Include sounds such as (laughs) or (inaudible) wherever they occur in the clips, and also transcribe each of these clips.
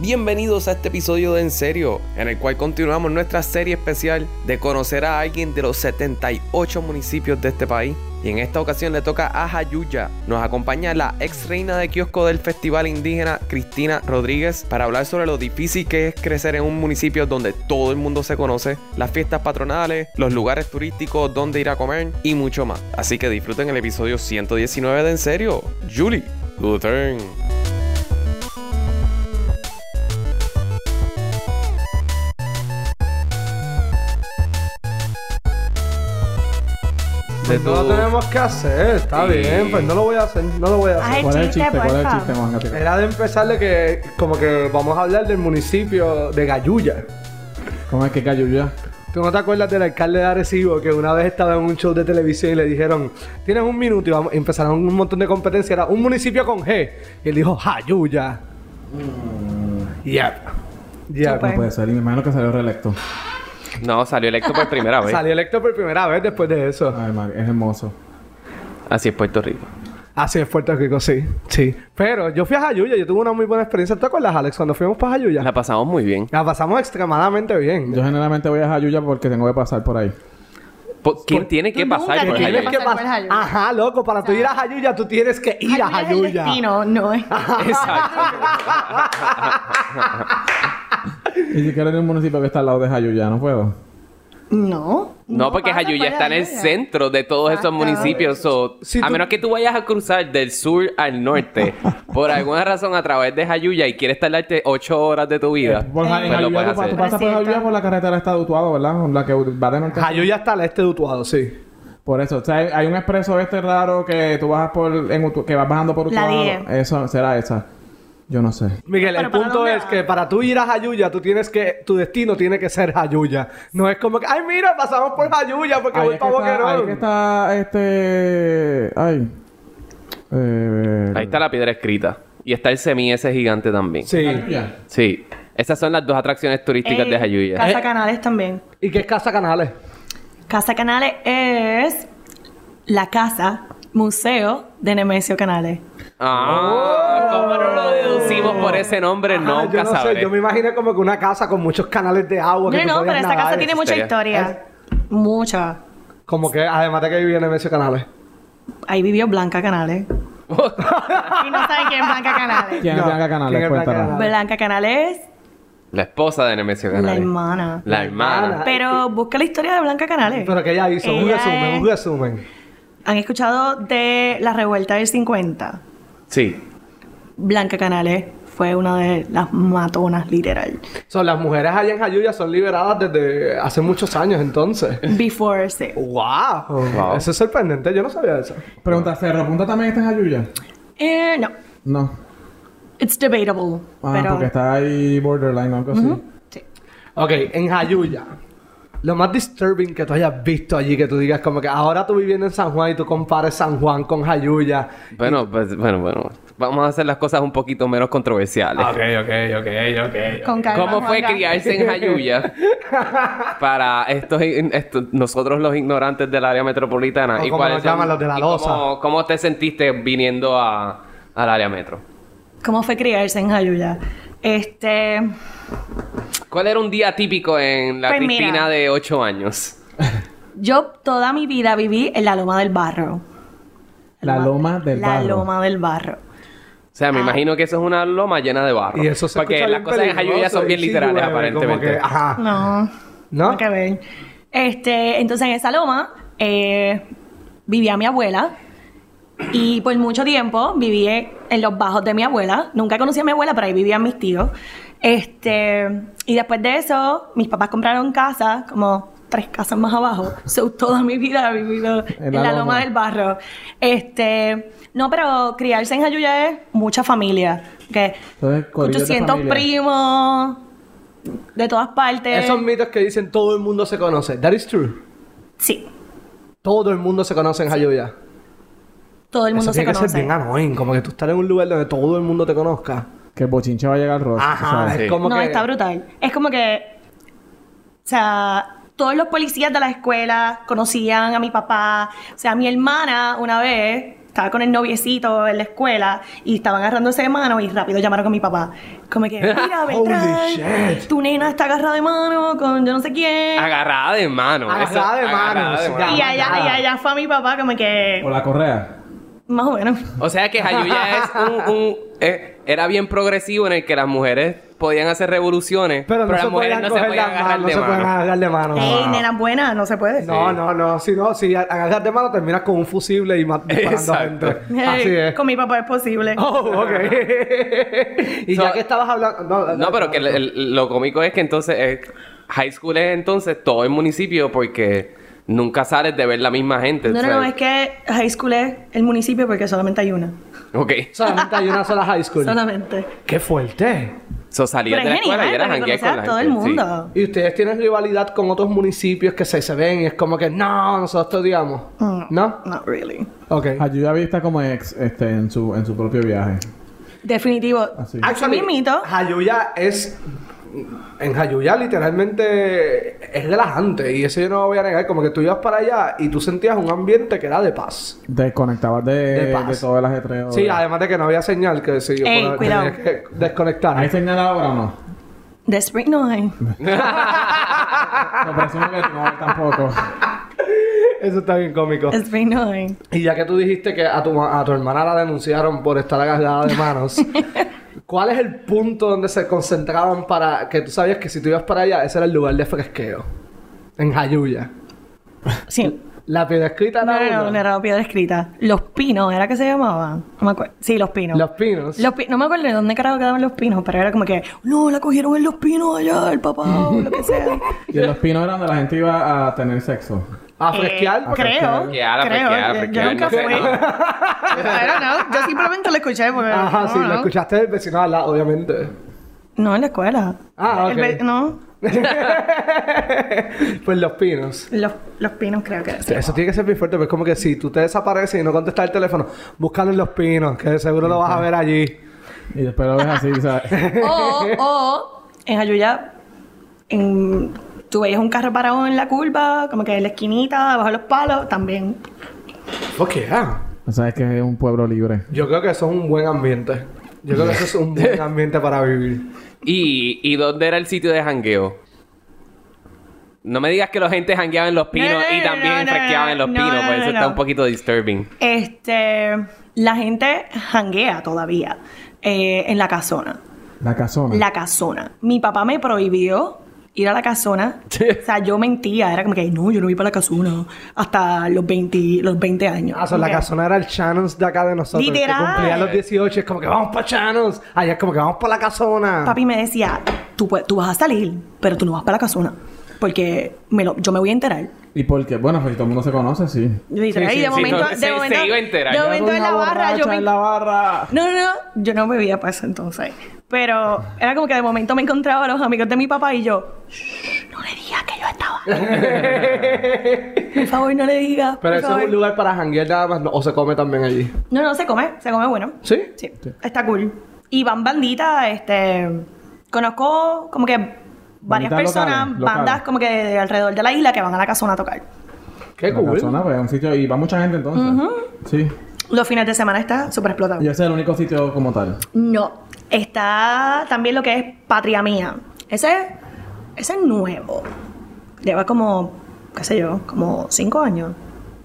Bienvenidos a este episodio de En Serio, en el cual continuamos nuestra serie especial de conocer a alguien de los 78 municipios de este país. Y en esta ocasión le toca a Jayuya. Nos acompaña la ex reina de kiosco del Festival Indígena, Cristina Rodríguez, para hablar sobre lo difícil que es crecer en un municipio donde todo el mundo se conoce, las fiestas patronales, los lugares turísticos donde ir a comer y mucho más. Así que disfruten el episodio 119 de En Serio. Julie, good Pues no lo tenemos que hacer, está Sí. bien, pues no lo voy a hacer, no lo voy a hacer. ¿Cuál es el chiste? ¿Cuál es el chiste, Juan? Era de empezar de que, como que vamos a hablar del municipio de Gayuya. ¿Cómo es que cayó ya? ¿Tú no te acuerdas del alcalde de Arecibo que una vez estaba en un show de televisión y le dijeron, tienes un minuto y vamos, empezaron un montón de competencia, era un municipio con G. Y él dijo, Jayuya. Yep. Yep. Súper. No puede ser. Y me imagino que salió reelecto. No, salió electo por primera vez. Salió electo por primera vez después de eso. Ay, Mar, es hermoso. Así es Puerto Rico. Así es Puerto Rico, sí. Sí. Pero yo fui a Jayuya, yo tuve una muy buena experiencia. ¿Te acuerdas, Alex, cuando fuimos para Jayuya? La pasamos muy bien. La pasamos extremadamente bien. Yo generalmente voy a Jayuya porque tengo que pasar por ahí. Po- ¿Quién tiene que Tú pasar por tienes ahí? Tienes que pasar por pas- Jayuya. Ajá, loco, para tú ir a Jayuya, tú tienes que ir a Jayuya Jayuya. no es. Exacto. (laughs) (laughs) (laughs) Y si quiero ir a un municipio que está al lado de Jayuya, ¿no puedo? No. No, porque pasa Jayuya está en el centro de todos esos municipios. so, Si a tú- menos que tú vayas a cruzar del sur al norte, (laughs) por alguna razón a través de Jayuya y quieres tardarte ocho horas de tu vida, Por Ja- en pues lo puedes tú, hacer. tú pasas por. Jayuya por la carretera está Utuado, ¿verdad? La que va de norte. Jayuya está al este de Utuado, sí. Por eso, o sea, hay, hay un expreso este raro que tú bajas por en Utu- que vas bajando por La Utuado. 10. Eso será esa. Yo no sé. Miguel, Pero el ¿para punto es va? que para tú ir a Jayuya, tú tienes que... Tu destino tiene que ser Jayuya. No es como que... ¡Ay, mira! Pasamos por Jayuya porque Ahí voy para está, ahí Boquerón. que está este ay. Eh, Ahí está la piedra escrita. Y está el semi ese gigante también. Sí. Jayuya. Sí. Esas son las dos atracciones turísticas Eh, de Jayuya. Casa Canales también. ¿Y qué es Casa Canales? Casa Canales es la casa, museo de Nemesio Canales. Ah, ¿cómo no lo deducimos por ese nombre? Nunca yo no sabré. sé, yo me imaginé como que una casa con muchos canales de agua. que No, tú no, pero esta nadar. casa tiene mucha historia. Mucha. Como que además de que vivía en Nemesio Canales. Ahí vivió Blanca Canales. (laughs) y no saben quién es Blanca Canales. ¿Quién No, es Blanca ¿quién Canales? es Blanca. Canales? Blanca Canales, La esposa de Nemesio la Canales. hermana. La hermana. Pero busca la historia de Blanca Canales. Pero que ella hizo, un resumen, es- un resumen. ¿Han escuchado de la revuelta del 50? Sí. Blanca Canales fue una de las matonas, literal. Son las mujeres allá en Jayuya son liberadas desde hace muchos años entonces. Before sí. ¡Wow! Wow. Eso es sorprendente, yo no sabía eso. Pregunta, ¿Cerro Punta también está en Jayuya? Eh, no. No. It's debatable. Ah, pero porque está ahí borderline o algo así. sí. Ok, en Jayuya. Lo más disturbing que tú hayas visto allí, que tú digas como que ahora tú viviendo en San Juan y tú compares San Juan con Jayuya. Bueno, pues, bueno, bueno. Vamos a hacer las cosas un poquito menos controversiales. ok, ok, ok. Con calma, ¿Cómo fue criarse en Jayuya (laughs) para estos, estos- nosotros los ignorantes del área metropolitana? O como nos llaman los de la y loza. Cómo, cómo te sentiste viniendo a, al área metro? ¿Cómo fue criarse en Jayuya? Este... ¿Cuál era un día típico en la Pues Cristina mira. de 8 años? (laughs) Yo toda mi vida viví en la Loma del Barro. La Loma del La Barro. Loma del Barro. O sea, me imagino que eso es una loma llena de barro. Y eso se Porque las cosas en Jayuya son bien sí literales, aparentemente. que, ajá. No. ¿No? Que ver. Este, entonces en esa loma eh, vivía mi abuela. Y por mucho tiempo viví en los bajos de mi abuela. Nunca conocí a mi abuela, pero ahí vivían mis tíos. Este, y después de eso, mis papás compraron casa, como tres casas más abajo. (laughs) So, toda mi vida he vivido en, la la, loma. loma. del barro. Este, no, pero criarse en Jayuya es mucha familia. Que de 800 familia. primos de todas partes. Esos mitos que dicen todo el mundo se conoce. That is true. Sí, Todo el mundo se conoce en Jayuya. todo el mundo Eso se tiene que conoce. ser bien annoying. Como que tú estás en un lugar donde todo el mundo te conozca. Que el bochinche va a llegar rojo. Ajá. ¿sabes? Es como no, que... está brutal. Es como que. O sea, todos los policías de la escuela conocían a mi papá. O sea, mi hermana una vez estaba con el noviecito en la escuela y estaban agarrándose de mano y rápido llamaron con mi papá. Como que, (laughs) mira, Beltrán, shit. tu nena está agarrada de mano con yo no sé quién. Agarrada de mano. Agarrada de mano, sí, y allá, agarrada. y allá fue mi papá como que, O la correa. Más o menos. O sea que Jayuya es un, un- eh, era bien progresivo en el que las mujeres podían hacer revoluciones, Pero, no las mujeres podían no se podían agarrar manos, no de se pueden mano. agarrar de mano. Ey, nena buena, no se puede. No, no, no, si no, si agarras de mano terminas con un fusible y ma- disparando Exacto. gente. (laughs) Así es. Con mi papá es posible. Oh, ok. (laughs) y So- ya que estabas hablando... No, No, pero que el- el- lo cómico es que entonces eh, high school es entonces todo el municipio porque nunca sales de ver la misma gente. No, no, no, es que high school es el municipio porque solamente hay una. Ok. Solamente hay una sola high school. Solamente. ¡Qué fuerte! So salías Pero de la es escuela y eras conoces con la todo el sí. mundo. ¿Y ustedes tienen rivalidad con otros municipios que se, se ven y es como que no, nosotros te odiamos? Mm. ¿No? Not really. Ok. Ayuda vista como ex este, en, su, en su propio viaje. Definitivo. Así. Mismito. Jayuya es. En Jayuya literalmente es relajante y eso yo no lo voy a negar. Como que tú ibas para allá y tú sentías un ambiente que era de paz. Desconectabas de, De de, paz. todo el ajetreo. Sí, de- además de que no había señal que si yo Ey, cuidado. que desconectar. ¿Hay señal ahora o no? De Spring no hay. (laughs) No, presumo que no hay tampoco. Eso está bien cómico. De Spring no hay. Y ya que tú dijiste que a tu, a tu hermana la denunciaron por estar agarrada de manos, (laughs) ¿cuál es el punto donde se concentraban para que tú sabías que si tú ibas para allá, ese era el lugar de fresqueo? En Jayuya. Sí. La piedra escrita No, era no, no, uno. no era la piedra escrita. Los pinos, ¿era que se llamaban? No me acuerdo. Sí, los pinos. Los pinos. Los pi- no me acuerdo de dónde carajo quedaban los pinos, pero era como que, no, la cogieron en los pinos allá, el papá, o lo que sea. (laughs) Y en los pinos eran donde la gente iba a tener sexo. A fresquear. Eh, creo. Fresquear, a creo. fresquear, a Yo- fresquear, Yo nunca no sé. fui. I don't know. Yo simplemente lo escuché porque. Ajá, no, sí, no. lo escuchaste del vecino al lado, obviamente. No, en la escuela. Ah, ok. no, (laughs) pues los pinos. los, los pinos creo que era. Eso tiene que ser muy fuerte, pero es como que si tú te desapareces y no contestas el teléfono, búscalo en los pinos, que seguro lo vas a ver allí. Y después lo ves así, ¿sabes? (laughs) O, o en Ayuya, en, tú veías un carro parado en la curva, como que en la esquinita, bajo los palos, también. Ok, ah. O sea, es que es un pueblo libre. Yo creo que eso es un buen ambiente. Yo creo que eso es un buen (laughs) ambiente para vivir. ¿Y, ¿Y dónde era el sitio de jangueo? No me digas que la gente jangueaba en los pinos No, no, y también no, no, fresqueaba en los no, pinos, no, por eso no, está un poquito disturbing. Este, la gente janguea todavía eh, en la casona. La casona. La casona. Mi papá me prohibió ir a la casona. o sea, yo mentía. Era como que, no, yo no voy para la casona hasta los 20, los 20 años. Ah, o sea, la que- casona era el Shannons de acá de nosotros. Literal. Que cumplía los 18. Es como que vamos para Shannons. Allá es como que vamos para la casona. Papi me decía, tú, tú vas a salir, pero tú no vas para la casona. Porque me lo, yo me voy a enterar. ¿Y por qué? Bueno, pues todo el mundo se conoce, sí. Literal, y sí, de sí, momento, no, de se- se momento, iba a enterar. de Ya momento en la barra, yo me... en la barra. No, no, no, yo no bebía para eso entonces. Pero era como que de momento me encontraba a los amigos de mi papá y yo, "Shh, no le digas que yo estaba. ahí". (laughs) Por favor, no le digas. Pero eso favor. es un lugar para janguear nada más. no- o se come también allí. No, no, se come, se come bueno. ¿Sí? Sí, está cool. Y van banditas, este. Conozco como que varias personas, locales, locales. bandas como que de alrededor de la isla que van a la casona a tocar. Qué La cool. casona, pues, es un sitio... Y va mucha gente entonces. Sí. Los fines de semana está súper explotado. Y ese es el único sitio como tal. No, está también lo que es Patria Mía. Ese, ese es nuevo. Lleva como, qué sé yo, como cinco años.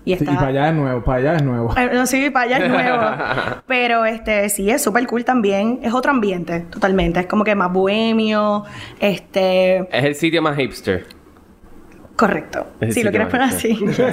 Y Sí, está... y para allá es nuevo, para allá es nuevo. (laughs) Eh, no, sí, para allá es nuevo. (laughs) Pero este, sí, es súper cool también. Es otro ambiente, totalmente. Es como que más bohemio. Este. Es el sitio más hipster. Correcto. Si lo (laughs) sí, quieres poner así. So,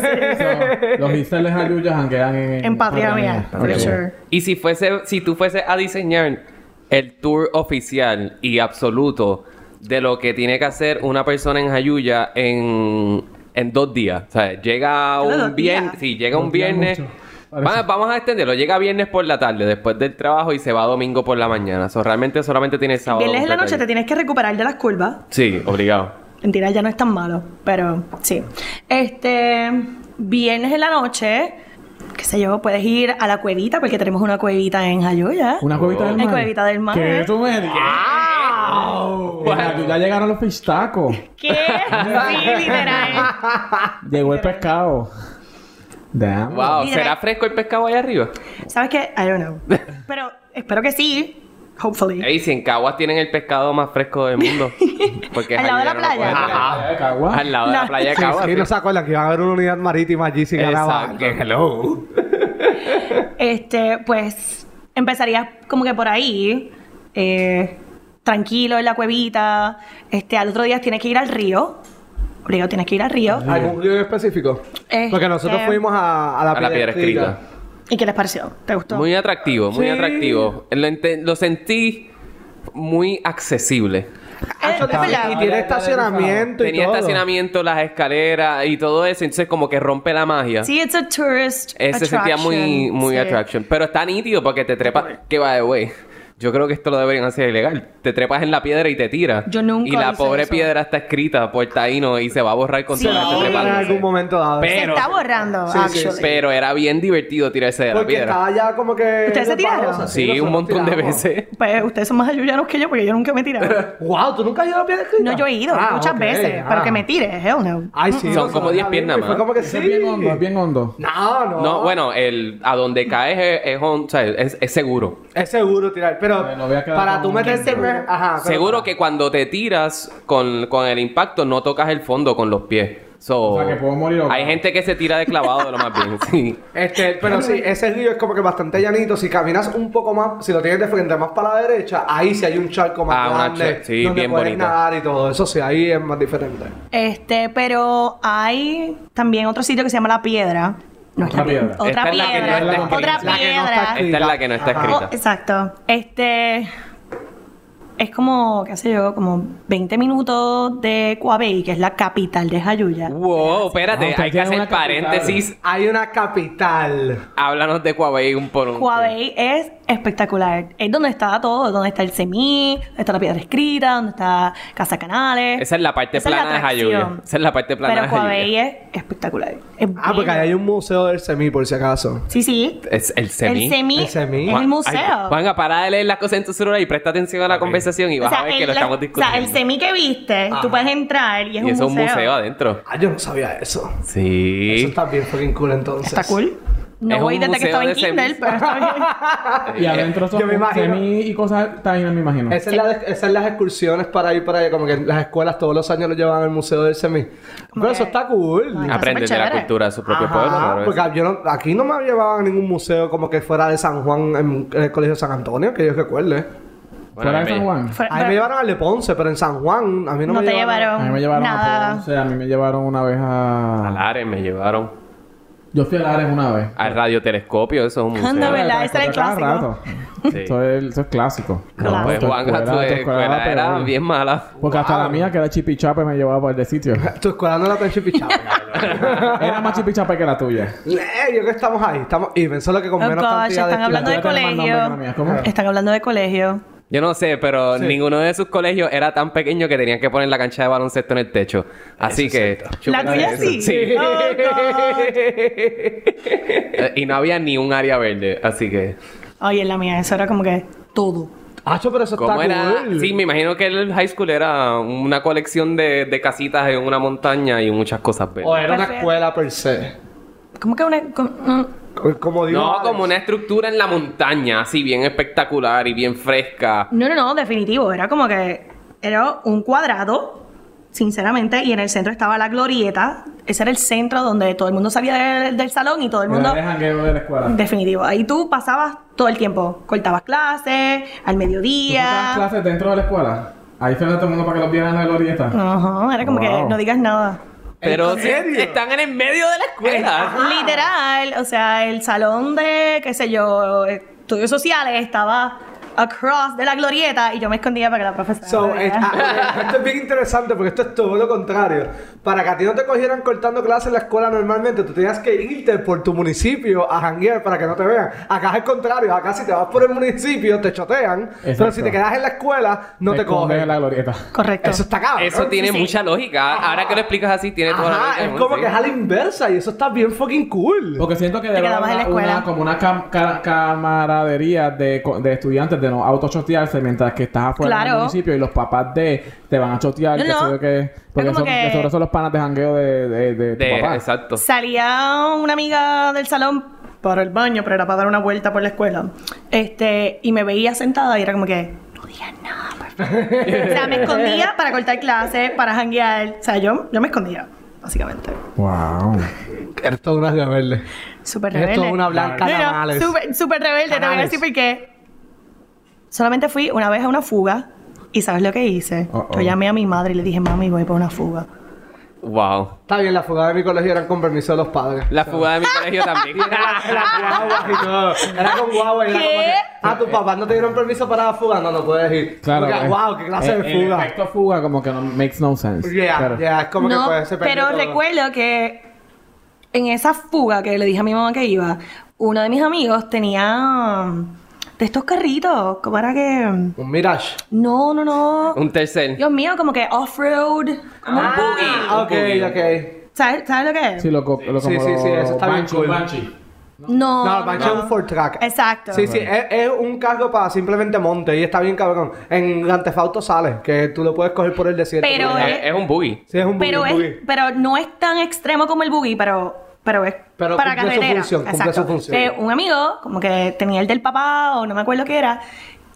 los hipsters de Jayuya janguean en... en Patria Mía, for sure. Y si fuese, si tú fuese a diseñar el tour oficial y absoluto de lo que tiene que hacer una persona en Jayuya en, en dos días. O sea, llega ¿Solo dos un viernes. Sí, llega un viernes. mucho. Parece. Va- vamos a extenderlo. Llega viernes por la tarde, después del trabajo, y se va domingo por la mañana. O sea, realmente solamente tiene el sábado. Viernes en la noche te tienes que recuperar de las curvas. Sí, obligado. Mentira, ya no es tan malo, pero sí. Este, viernes en la noche, qué sé yo, puedes ir a la cuevita, porque tenemos una cuevita en Jayuya. Una cuevita del Una mar. cuevita del mar. ¿Qué tú me dices? En Jayuya llegaron los pistacos. (laughs) ¿Qué? Sí, literal. Llegó el pescado. Damn. Wow. ¿será fresco el pescado allá arriba? ¿Sabes qué? I don't know. Pero espero que sí. Hopefully. Ey, si en Caguas tienen el pescado más fresco del mundo. (laughs) Porque Al lado de la playa. Ajá. de Cagua. Al lado de la playa de Sí, Caguas. sí, no se acuerdan que iban a haber una unidad marítima allí sin ganaba. Hello. Este, pues empezaría como que por ahí, eh, tranquilo en la cuevita. Este, al otro día tienes que ir al río. Río, tienes que ir al río. ¿Algún río específico? Este- Porque nosotros fuimos a, a la, A la piedra escrita. ¿Y qué les pareció? ¿Te gustó? Muy atractivo, muy Sí. atractivo. Lo, sentí muy accesible. Eh, verdad. y tiene estacionamiento y Tenía todo. estacionamiento, las escaleras y todo eso. Entonces como que rompe la magia. Sí, it's a tourist Eh, se sentía muy, attraction. muy Sí. attraction. Pero está nítido porque te trepas. Que va de wey. Yo creo que esto lo deberían hacer ilegal. Te trepas en la piedra y te tiras. Yo nunca Y la hice pobre eso. piedra está escrita por taíno y se va a borrar con Sí. todo En Sí. algún trepando. momento dado. Se Pero- está borrando, Sí, sí, actually. Pero era bien divertido tirarse de la Porque piedra. estaba ya como que... ¿Ustedes se tiraron? resbalosa, Sí, nosotros un montón de tiramos. veces. Pues ustedes son más ayuyanos que yo porque yo nunca me he tirado. (laughs) Wow, ¿tú nunca has ido a la piedra escrita? No, yo he ido Ah, muchas ok, veces, ah. pero que me tire, hell no. Ay, sí. Son como 10 la pies nada vimos y Fue más. como que Es sí. bien hondo, es bien hondo. No, no. No, bueno, el, a donde caes es, es, on- o sea, es- es seguro. Es seguro tirar, pero Para tú meterte... ¿Qué seguro? Ajá. pero- Seguro que cuando te tiras con, con el impacto no tocas el fondo con los pies. So, O sea, que puedo morir. Hay gente que se tira de clavado de lo más bien, (laughs) sí. Este, pero sí, ese río es como que bastante llanito. Si caminas un poco más, si lo tienes de frente más para la derecha, ahí sí hay un charco más Ah, grande. sí, donde bien puedes bonito. nadar y todo. Eso sí, ahí es más diferente. Este, pero hay también otro sitio que se llama La Piedra. No es Otra piedra. piedra. Otra Esta es la que no piedra. está Otra escrita. La no está piedra. escrita. Esta es la que no está escrita. Oh, exacto. Este es como, qué sé yo, como 20 minutos de Coabey, que es la capital de Jayuya. Wow, espérate, ustedes hay que hacer capital. paréntesis. Hay una capital. Háblanos de Huawei un por un. Coabey es espectacular. Es donde está todo, donde está el semí, donde está la piedra escrita, donde está Casa Canales. Esa es la parte Esa es plana de. Jayuya. Esa es la parte plana Pero de Jayuya. Coabey es espectacular. Es Ah, porque ahí hay un museo del semi, por si acaso. Sí, sí. Es el semi. El semí El semí. es el museo. Juanga, para de leer las cosas en tu celular y presta atención a la conversación y vas a ver que lo la- estamos o discutiendo. sea, el semí que viste, tú puedes entrar y es y un eso es museo. un museo adentro. Ah, yo no sabía eso. Eso Sí. está bien fucking cool entonces. Está cool. No Es voy desde que estaba en de Kindle, semis. pero está bien. (laughs) Y adentro son Yo me imagino- semi y cosas taínas, me imagino. Esa es, la, esa es las excursiones para ir para allá, como que las escuelas todos los años lo llevan al museo del semi. Pero que- eso está cool. Ay, Aprenden de la cultura de su propio Ajá, pueblo. porque yo no- aquí no me llevaban a ningún museo como que fuera de San Juan en, en el colegio San Antonio, que yo recuerde. Bueno, Fuera de San Juan. Fuera- A mí me llevaron al de Ponce, pero en San Juan a mí no, No me te llevaron. llevaron. A mí me llevaron Nada. a Ponce, a mí me llevaron una vez A a... Lares me llevaron. Yo fui a Lares una vez. Al radiotelescopio, eso es un museo. Anda, ¿verdad? Ese era el clásico. rato. Sí. Eso, es, eso es clásico. Claro. Pues Tu Juanga, escuela- tu tu escuela era peor. bien mala. Porque hasta Wow. la mía, que era chipichape, me llevaba por el de sitio. (laughs) Tu escuela no la tengo (laughs) chipichapa. era más chipichape que la tuya. Eh, yo que estamos ahí, estamos even, solo que con Oh, menos gosh, cantidad de están hablando de mía. ¿Cómo? colegio. Están hablando de colegio. Yo no sé, pero Sí. ninguno de sus colegios era tan pequeño que tenían que poner la cancha de baloncesto en el techo. Así que... La tuya sí. Sí. Oh, God. (laughs) Eh, y no había ni un área verde, así que... Oye, en la mía, eso era como que todo. Acho, pero eso ¿Cómo está era? cool. Sí, me imagino que el high school era una colección de, de casitas en una montaña y muchas cosas verdes. O era una escuela per se. ¿Cómo que una.? mm, Como digo. No, como una estructura en la montaña, así bien espectacular y bien fresca. No, no, no, definitivo. Era como que. Era un cuadrado, sinceramente, y en el centro estaba la glorieta. Ese era el centro donde todo el mundo salía del, del salón y todo el mundo. Era el de la escuela. Definitivo. Ahí tú pasabas todo el tiempo. Cortabas clases, al ¿Tú mediodía. dabas clases dentro de la escuela? Ahí fue todo el mundo para que los vieran en la glorieta. Ajá, era como que no digas nada. Pero ¿En sí, serio? están en el medio de la escuela. Literal, o sea, el salón de, qué sé yo, estudios sociales estaba across de la glorieta y yo me escondía para que la profesora. So, me viera. ah, (laughs) esto es bien interesante porque esto es todo lo contrario. Para que a ti no te cogieran cortando clases en la escuela normalmente, tú tenías que irte por tu municipio a janguear para que no te vean. Acá es el contrario. Acá si te vas por el municipio te chotean. Pero Exacto. si te quedas en la escuela, no te, escondes cogen. en la glorieta. Correcto. Eso está cabrón. Eso tiene Sí, sí. mucha lógica. Ahora que lo explicas así, tiene toda la Ajá, lógica. es como que es a la inversa y eso está bien fucking cool. Porque siento que debe haber quedabas en la una, escuela. una- como una cam- ca- camaradería de, co- de estudiantes de no autochotearse mientras que estás afuera del municipio y los papás de te van a chotear, No. Porque son, que- sobre son los panas de jangueo de, de, de tu papá. exacto. Salía una amiga del salón para el baño, pero era para dar una vuelta por la escuela. Este, y me veía sentada y era como que, no digas nada, por favor". (laughs) O sea, me escondía para cortar clases, para janguear. O sea, yo, yo me escondía, básicamente. Wow. Eres toda una rebelde. Súper Eres rebelde. toda una blanca No, no, súper, súper rebelde, te voy a decir por qué. Solamente fui una vez a una fuga y ¿sabes lo que hice? Uh-oh. Yo llamé a mi madre y le dije, mami, voy para una fuga. Wow. Está bien, la fuga de mi colegio eran con permiso de los padres. La fuga de mi (laughs) colegio también. Era guagua y todo. Era con guagua y era ¿Qué? como que, ah, tus papás no te dieron permiso para la fuga, no, no puedes ir. Claro. Porque, eh, wow, qué clase eh, de fuga. efecto fuga como que no makes no sense. Yeah, Pero- yeah, es como que no, pues, se perdió pero todo. recuerdo que en esa fuga que le dije a mi mamá que iba, uno de mis amigos tenía um, de estos carritos, ¿cómo era que? Un Mirage. No, no, no. Un tercer. Dios mío, como que off-road, como un buggy. Ah, ok, buggy. ok. ¿Sabes, ¿Sabes lo que es? Sí, lo, co- lo, Sí, como sí, sí, eso está bien cool. Banshee. No, No, el Banshee es un Ford Track. Exacto. Sí, sí, es, es un cargo para simplemente monte y está bien cabrón. En Grand Theft Auto sale, que tú lo puedes coger por el desierto. Pero. Es, es un buggy. Sí, es un buggy, pero, un es, buggy. pero no es tan extremo como el buggy, pero, pero es Pero para cumple su carretera. función, Exacto. su función. Eh, un amigo, como que tenía el del papá o no me acuerdo qué era,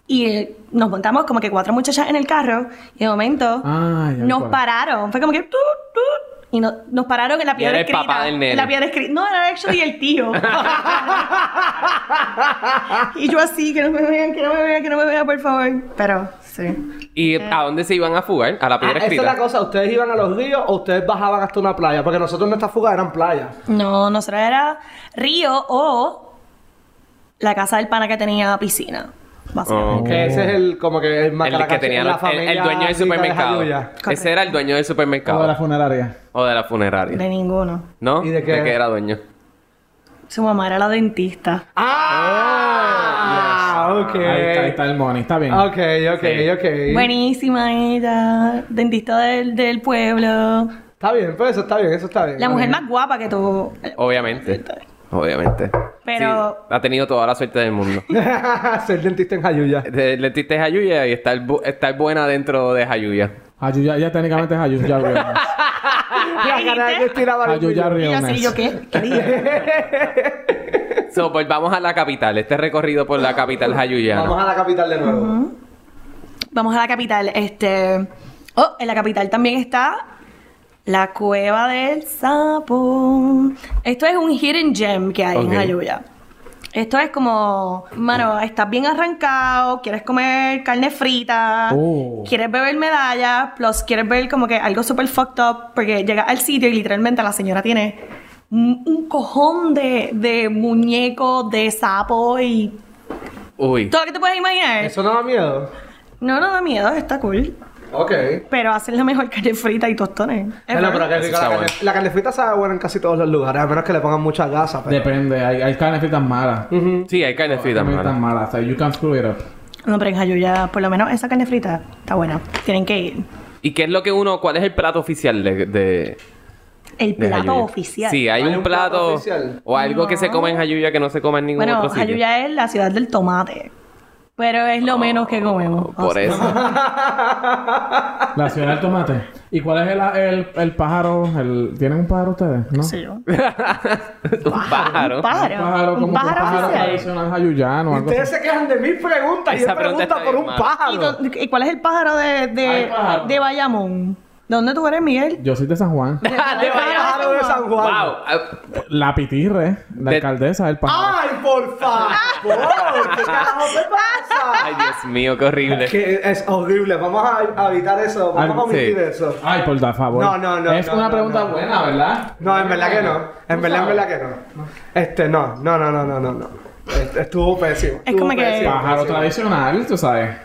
y nos montamos como que cuatro muchachas en el carro y de momento Ah, nos recuerdo. pararon. Fue como que... tut, tut, y no- nos pararon en la piedra era el escrita. papá del nene. En la piedra escrita. No, era actually el tío. (laughs) y yo así, que no me vean, que no me vean, que no me vean, por favor. Pero, sí. ¿Y a dónde se iban a fugar? A la Ah, piedra esa es la cosa, ¿ustedes iban a los ríos o ustedes bajaban hasta una playa? Porque nosotros nuestras fugas eran playas. No, nosotros era río o la casa del pana que tenía piscina. Básicamente. Oh. Que ese es el, como que el El Macaracachi- que tenía la la- el, familia el dueño del de supermercado. Ese era el dueño del O de la supermercado. funeraria. O de la funeraria. De ninguno. ¿No? ¿Y de qué? era dueño? Su mamá era la dentista. Ah, ok. Ahí, está, ahí está el money. Está bien. Ok, ok, Sí. ok. Buenísima ella. Dentista del, del pueblo. Está bien, pues eso está bien, eso está bien. La mujer más guapa que tú. Obviamente. Obviamente. Pero- Sí, ha tenido toda la suerte del mundo. (laughs) Ser dentista en Jayuya. De dentista es Jayuya y estar, bu- estar buena dentro de Jayuya. Ayuya, ya técnicamente es Ayuya Realness. (laughs) La cara de que tiraba el Ayuya cuello. Y yo así, Realness. ¿yo qué? ¿Qué dije? (laughs) So, pues vamos a la capital. Este recorrido por la capital jayuyana. Vamos a la capital de nuevo. Vamos a la capital. Este. Oh, en la capital también está la cueva del sapo. Esto es un hidden gem que hay en Jayuya. Esto es como, mano, estás bien arrancado, quieres comer carne frita, Oh. quieres beber medallas, plus quieres ver como que algo super fucked up, porque llegas al sitio y literalmente la señora tiene un, cojón de, de muñecos, de sapo y Uy. todo lo que te puedes imaginar. ¿Eso no da miedo? No, no da miedo, está cool. Ok. Pero hacen la mejor carne frita y tostones. Bueno, pero Está la, carne, la carne frita sabe buena en casi todos los lugares, a menos que le pongan mucha gasa. Pero... Depende. Hay, hay carnes fritas malas. Sí, hay carne frita, Carnes mano. fritas malas. O sea, you can screw it up. No, pero en Jayuya, por lo menos esa carne frita está buena. Tienen que ir. ¿Y qué es lo que uno... ¿Cuál es el plato oficial de... de El plato oficial. Sí, hay, ¿Hay un, un plato plato... oficial? o algo que se come en Jayuya que no se come en ningún Bueno, otro sitio. Jayuya es la ciudad del tomate. Pero es lo menos que comemos. Por Así. eso. (laughs) La ciudad del tomate. ¿Y cuál es el, el, el pájaro? El, ¿Tienen un pájaro ustedes? ¿No? Sí, yo. (laughs) un pájaro. Un pájaro. Un pájaro, como Un pájaro oficial. tradicional Ustedes así. se quejan de mis preguntas y él pregunta por un mala. ¿Y, pájaro. y cuál es el pájaro de, de, pájaro. de Bayamón? ¿De dónde tú eres, Miguel? Yo soy de San Juan. (laughs) ¿De, pájaro de San Juan. Wow. Ah, La pitirre, la De- alcaldesa del pájaro. ¡Ay, por favor! (laughs) ¿Qué carajo te pasa? Ay, Dios mío, qué horrible. Que es horrible. Vamos a, a evitar eso. Vamos a omitir sí. eso. Ay, por da favor. No, no, no, Es no, una no, pregunta no. buena, ¿verdad? No, en verdad que no. En ¿Tú verdad, en verdad que no. Este, no. No, no, no, no, no. no. Est- Estuvo pésimo. Es Estuvo como que- pésimo, Pájaro pésimo. tradicional, tú sabes.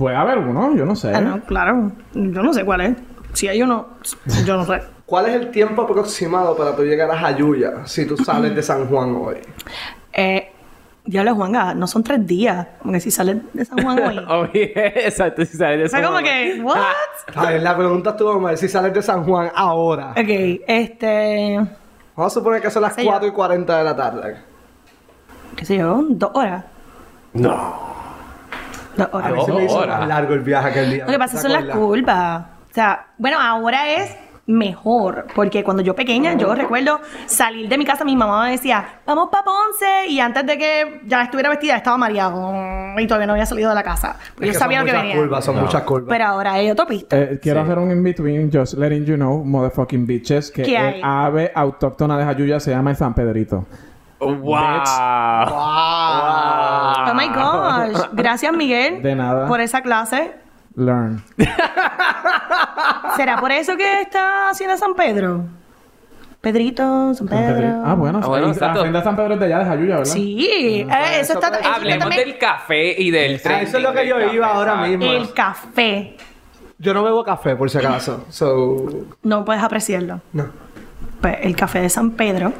Puede haber uno, yo no sé. Ah, no, claro. Yo no sé cuál es. Si hay uno, yo no sé. (laughs) ¿Cuál es el tiempo aproximado para tú llegar a Jayuya si tú sales de San Juan hoy? Eh, Diablo, Juanga, no son tres días. Como que si sales de San Juan hoy. (laughs) Oye, exacto. Si sabes de Fue eso, como mamá. que, ¿what? (laughs) A ver, la pregunta estuvo mal. Si sales de San Juan ahora. Ok, este. Vamos a suponer que son las Sí, yo. 4 y 40 de la tarde. ¿Qué sé yo? ¿Dos horas? No. Dos horas. A mí se me hizo horas. más largo el viaje aquel día. Lo que pasa ¿te son las curvas. O sea, bueno, ahora es mejor. Porque cuando yo pequeña, yo recuerdo salir de mi casa, mi mamá me decía, vamos para Ponce. Y antes de que ya estuviera vestida, estaba mareado. Y todavía no había salido de la casa. Porque Es yo que sabía lo que muchas venía. curvas, son muchas curvas. Pero ahora hay autopista. Eh, quiero hacer un in-between, just letting you know, motherfucking bitches, que el ave autóctona de Jayuya se llama el San Pedrito. ¡Wow! Oh my gosh. Gracias, Miguel. De nada. Por esa clase. Learn. ¿Será por eso que está haciendo San Pedro? Pedrito, San Pedro. Ah, bueno. Ah, bueno, la Hacienda San Pedro es de allá, de Jayuya, ¿verdad? Sí, eh, eso está. eso está Hablemos también- del café y del Ah, eso es lo que yo iba café, ahora ¿sabes? mismo. El café. Yo no bebo café, por si acaso. So, No puedes apreciarlo. no. Pues el café de San Pedro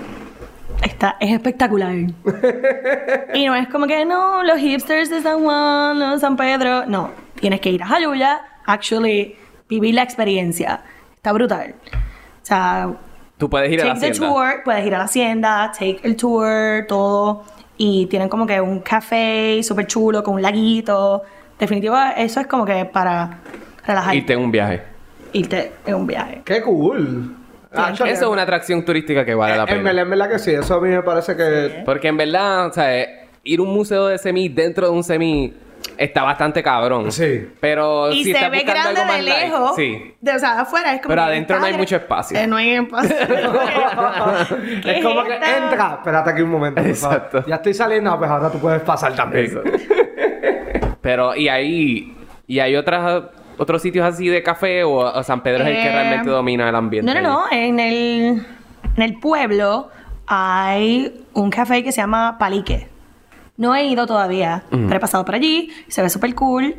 está, es espectacular. (laughs) y no es como que no, los hipsters de San Juan, los de San Pedro. No, tienes que ir a Jayuya, actually, vivir la experiencia. Está brutal. O sea, Tú puedes ir a la take the hacienda. tour, puedes ir a la hacienda, take el tour, todo. Y tienen como que un café súper chulo con un laguito. Definitivo, eso es como que para relajarte. Irte en un viaje. irte en un viaje. ¡Qué cool! Actually, Eso es una atracción turística que vale la En pena. verdad, en verdad que sí. Eso a mí me parece que... Porque en verdad, o sea, eh, ir a un museo de semi dentro de un semi está bastante cabrón. Sí. Pero Y si se estás ve grande de light, lejos. sí. De, o sea, de afuera es como. Pero adentro no hay mucho espacio. Eh, no hay espacio. (laughs) (laughs) ¿Qué Es como que entra. Espérate aquí un momento. por favor. Exacto. Ya estoy saliendo, pues ahora tú puedes pasar también. Pero, y ahí, y hay otras, otros sitios así de café o, o San Pedro es el que Eh, realmente domina el ambiente. No, no, no. En el, en el pueblo hay un café que se llama Palique. No he ido todavía, pero he pasado por allí. Se ve súper cool.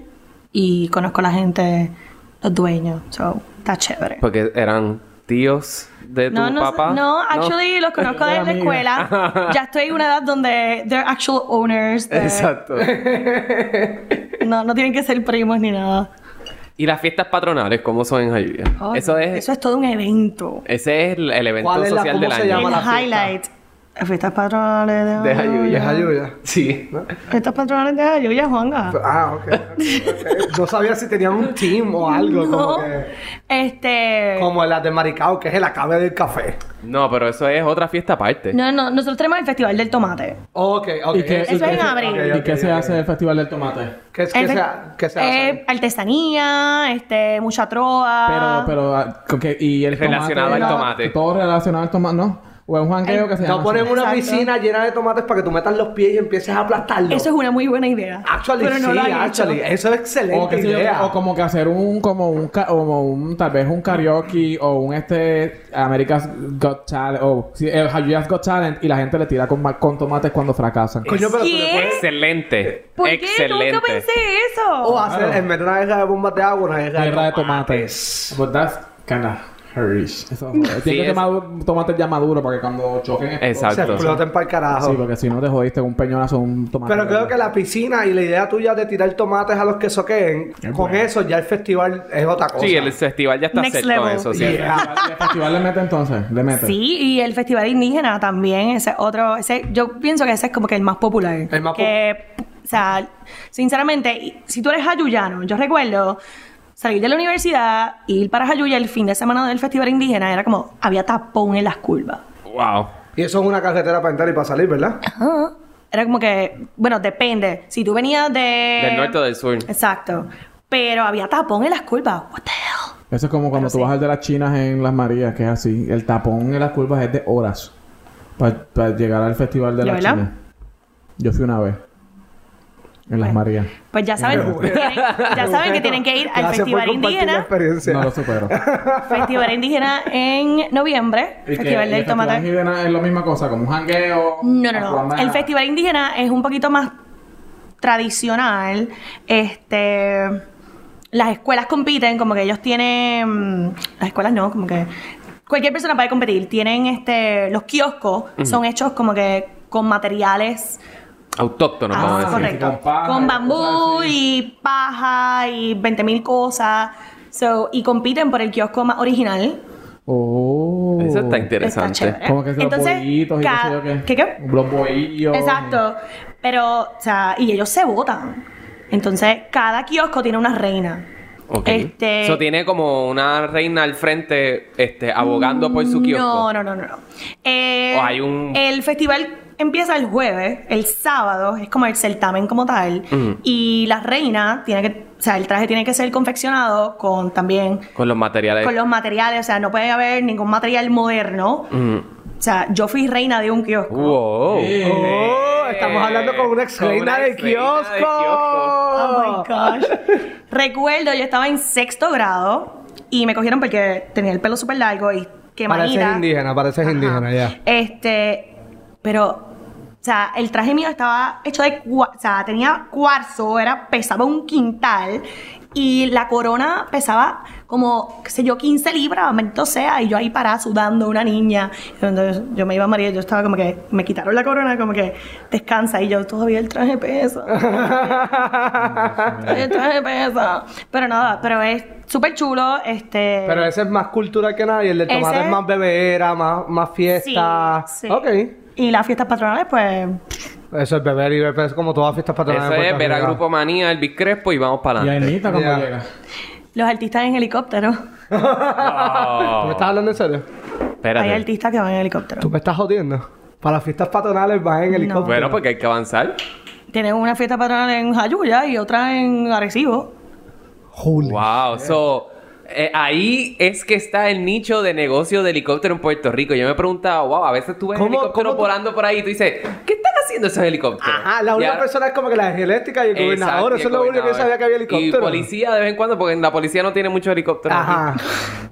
Y conozco a la gente, los dueños. So, está chévere. Porque eran tíos de tu No, no, papá. no, actually los conozco (laughs) De de la escuela. (laughs) ya estoy en una edad donde they're actual owners. de- Exacto. (laughs) No, no tienen que ser primos ni nada. Y las fiestas patronales, ¿cómo son en Jayuya? Oh, eso es... Eso es todo un evento. Ese es el, el evento ¿Cuál es la- social cómo del se año. llama El la fiesta? highlight. Las fiestas patronales de De Jayuya. Es ayuda. Sí. Fiestas patronales de Jayuya, Juanga. Ah, ok. ok. No sabía si tenían un team o algo. (laughs) No. Como que... Este. Como la de Maricao, que es el acabe del café. No, pero eso es otra fiesta aparte. No, no, nosotros tenemos el Festival del Tomate. Ok, ok. ¿Y qué, Eso y es en abril. ¿Y qué se hace del Festival del Tomate? ¿Qué, es- qué se, ha- qué se hace? eh, artesanía, este, mucha troa. Pero, pero, ah, y el Relacionado tomate, al no, tomate. Todo relacionado al tomate, ¿no? O un jangueo que se llama No ponen así. una Exacto. piscina llena de tomates para que tú metas los pies y empieces a aplastarlo. Eso es una muy buena idea. Actually, pero no sí, actually. hecho. Eso es O, excelente qué sé yo, idea. o como que hacer un, como un, como un, tal vez un karaoke o un este America's Got Talent o sí, el Jayuya's Got Talent y la gente le tira con, con tomates cuando fracasan. Coño, pero tú le ¿Qué? puedes... Excelente. ¿Por Excelente. qué? Nunca pensé eso. O hacer, en vez de una guerra de bombas de agua, una guerra, Guerra de tomates. tomates. But that's kinda harish. Eso joder. Tiene Sí, que es- madu- tomates ya maduros para que cuando choquen. Exacto. Se exploten para el carajo. Sí, porque si no te jodiste con un peñonazo un tomate. Pero creo que la piscina y la idea tuya de tirar tomates a los que soqueen, Es con bueno. eso ya el festival es otra cosa. Sí, el festival ya está Next set con level. eso, sí. ¿Y el festival- y el festival le mete entonces? Le mete. Sí, y el Festival Indígena también, ese otro, ese, yo pienso que ese es como que el más popular. El más que, o sea, sinceramente, si tú eres jayuyano, yo recuerdo salir de la universidad, ir para Jayuya el fin de semana del Festival Indígena, era como, había tapón en las curvas. Wow. Y eso es una carretera para entrar y para salir, ¿verdad? Ajá. Era como que, bueno, depende. Si tú venías de... Del norte o del sur. Exacto. Pero había tapón en las curvas. What the hell? Eso es como cuando tú sí. vas al de las chinas en Las Marías, que es así. El tapón en las curvas es de horas para llegar al festival de ¿De las chinas. Yo fui una vez en Las Bueno. Marías. Pues ya saben, tienen- (laughs) ya saben que tienen que ir al Gracias por Festival Indígena. experiencia. No lo supero. (laughs) Festival Indígena en noviembre. ¿Y que- Festival y del el Tomate. Festival indígena es la misma cosa, como un jangueo. No, no, no. El Festival Indígena es un poquito más tradicional. Este. Las escuelas compiten, como que ellos tienen. Las escuelas no, como que. Cualquier persona puede competir. Tienen este. Los kioscos son hechos como que con materiales. Autóctono, Ah, vamos a decir. correcto. con paja Con bambú y paja y 20 mil cosas. So, y compiten por el kiosco más original. Oh. Eso está Está interesante. chévere. Como que los Entonces, bollitos y qué ca- sé yo qué. ¿Qué qué? Los. Exacto. Pero, o sea, y ellos se votan. Entonces, cada kiosco tiene una reina. Ok. Este- Eso tiene como una reina al frente, este, abogando por su kiosco. No, no, no, no. no. Eh, O hay un- El festival empieza el jueves, el sábado es como el certamen como tal. Y la reina tiene que, o sea, el traje tiene que ser confeccionado con también Con los materiales. con los materiales, o sea, no puede haber ningún material moderno. Mm. O sea, yo fui reina de un kiosco. Wow. Oh, estamos hablando con una ex reina de de kiosco. Oh my gosh. Recuerdo, yo estaba en sexto grado y me cogieron porque tenía el pelo súper largo y que Pareces indígena, pareces Ajá. indígena, ya. Este, pero, o sea, el traje mío estaba hecho de, o sea, tenía cuarzo, era, pesaba un quintal y la corona pesaba como, qué sé yo, 15 libras, maldito sea, y yo ahí parada sudando, una niña. Entonces yo me iba a María, yo estaba como que, me quitaron la corona, como que, descansa, y yo todavía el traje pesa. (laughs) el traje pesa. Pero nada, pero es súper chulo, este... Pero ese es más cultural que nada y el del tomate Ese- es más bebera, más, más fiesta. Sí, sí. Ok. Y las fiestas patronales, pues... Eso es beber y beber, es como todas fiestas patronales. Eso es ver a. Grupo Manía, Elvis Crespo y vamos para Y adelante. Anita cuando llega. Los artistas en helicóptero. (laughs) ¿Tú me estás hablando en serio? Hay Espérate. artistas que van en helicóptero. ¿Tú me estás jodiendo? Para las fiestas patronales vas en helicóptero. Bueno, porque hay que avanzar. Tienen una fiesta patronal en Jayuya y otra en Arecibo. Holy. Wow. So, eh, ahí es que está el nicho de negocio de helicóptero en Puerto Rico. Yo me preguntaba, wow, a veces tú ves ¿Cómo- helicópteros tú- volando por ahí y tú dices, ¿qué están haciendo esos helicópteros? Ajá, la única persona es como que la energía eléctrica y el gobernador. Exacto, Eso es lo único que sabía que había helicóptero. Y policía de vez en cuando, porque la policía no tiene muchos helicópteros. aquí. Ajá.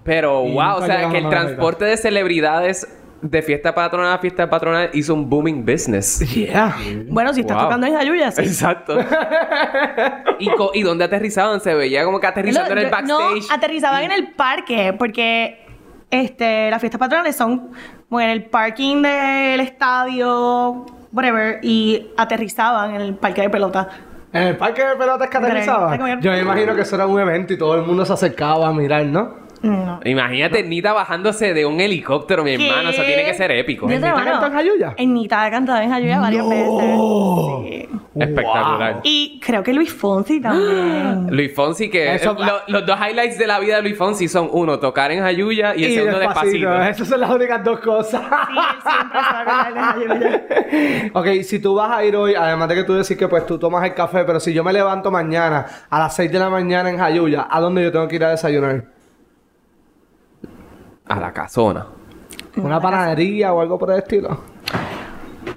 Pero, Y wow, o sea, que el transporte de celebridades de fiesta patronal a fiesta patronal hizo un booming business. Yeah. Bueno, si estás Wow. tocando en Jayuya, sí. Exacto. (laughs) ¿Y, co- ¿Y dónde aterrizaban? Se veía como que aterrizando en el backstage. No, aterrizaban en el parque porque este, las fiestas patronales son como en el parking del estadio, whatever, y aterrizaban en el parque de pelota. En el parque de pelotas que aterrizaba. Increíble. Yo me imagino que eso era un evento y todo el mundo se acercaba a mirar, ¿no? No. Imagínate Nita bajándose de un helicóptero, mi ¿Qué? hermano. Eso tiene que ser épico. Yo te ¿Nita en Jayuya? En Nita ha cantado en Jayuya varias veces. Sí. Espectacular. Y creo que Luis Fonsi también. (gasps) Luis Fonsi, que Eso- lo- los dos highlights de la vida de Luis Fonsi son uno, tocar en Jayuya y el segundo despacito. Esas son las únicas dos cosas. Sí, él siempre se va a acordar de Jayuya. (laughs) ok, si tú vas a ir hoy, además de que tú decís que pues tú tomas el café, pero si yo me levanto mañana a las 6 de la mañana en Jayuya, ¿a dónde yo tengo que ir a desayunar? A la casona. ¿Una panadería o algo por el estilo?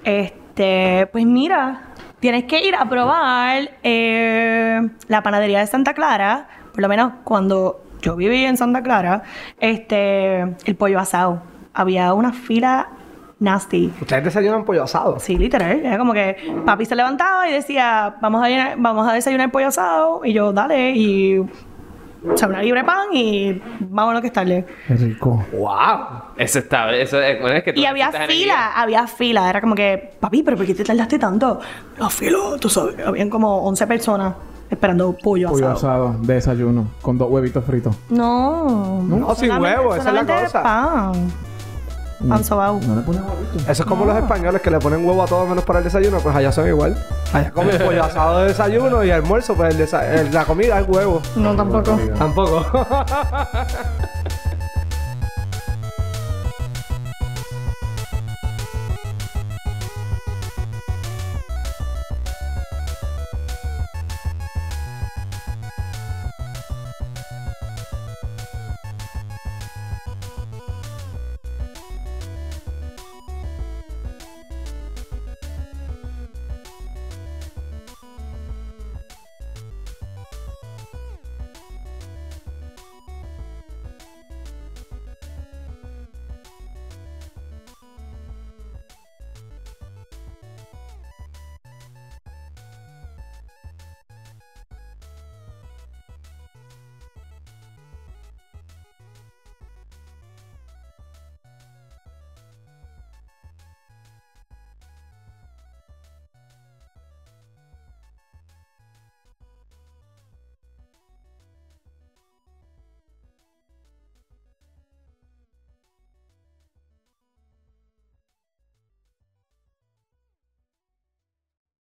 Este, pues mira, tienes que ir a probar eh, la panadería de Santa Clara, por lo menos cuando yo viví en Santa Clara, este, el pollo asado. Había una fila nasty. Ustedes desayunan pollo asado. Sí, literal. Era como que papi se levantaba y decía, vamos a, llenar- vamos a desayunar pollo asado. Y yo, dale, y... O sea, una libre pan y vámonos que estarle. Qué rico. ¡Wow! Eso está, eso es, bueno, es que tú Y había fila, había fila. Era como que, papi, ¿pero por qué te tardaste tanto? La fila, tú sabes. Habían como 11 personas esperando pollo, Pollo asado. asado de desayuno con dos huevitos fritos. No. No, sin huevo, esa es la cosa. pan. No le huevitos. Eso es como los españoles que le ponen huevo a todo menos para el desayuno, pues allá son igual. Allá comen (laughs) pollo asado de desayuno y almuerzo, pues el desa- el- la comida es huevo. No, tampoco. Tampoco. (laughs)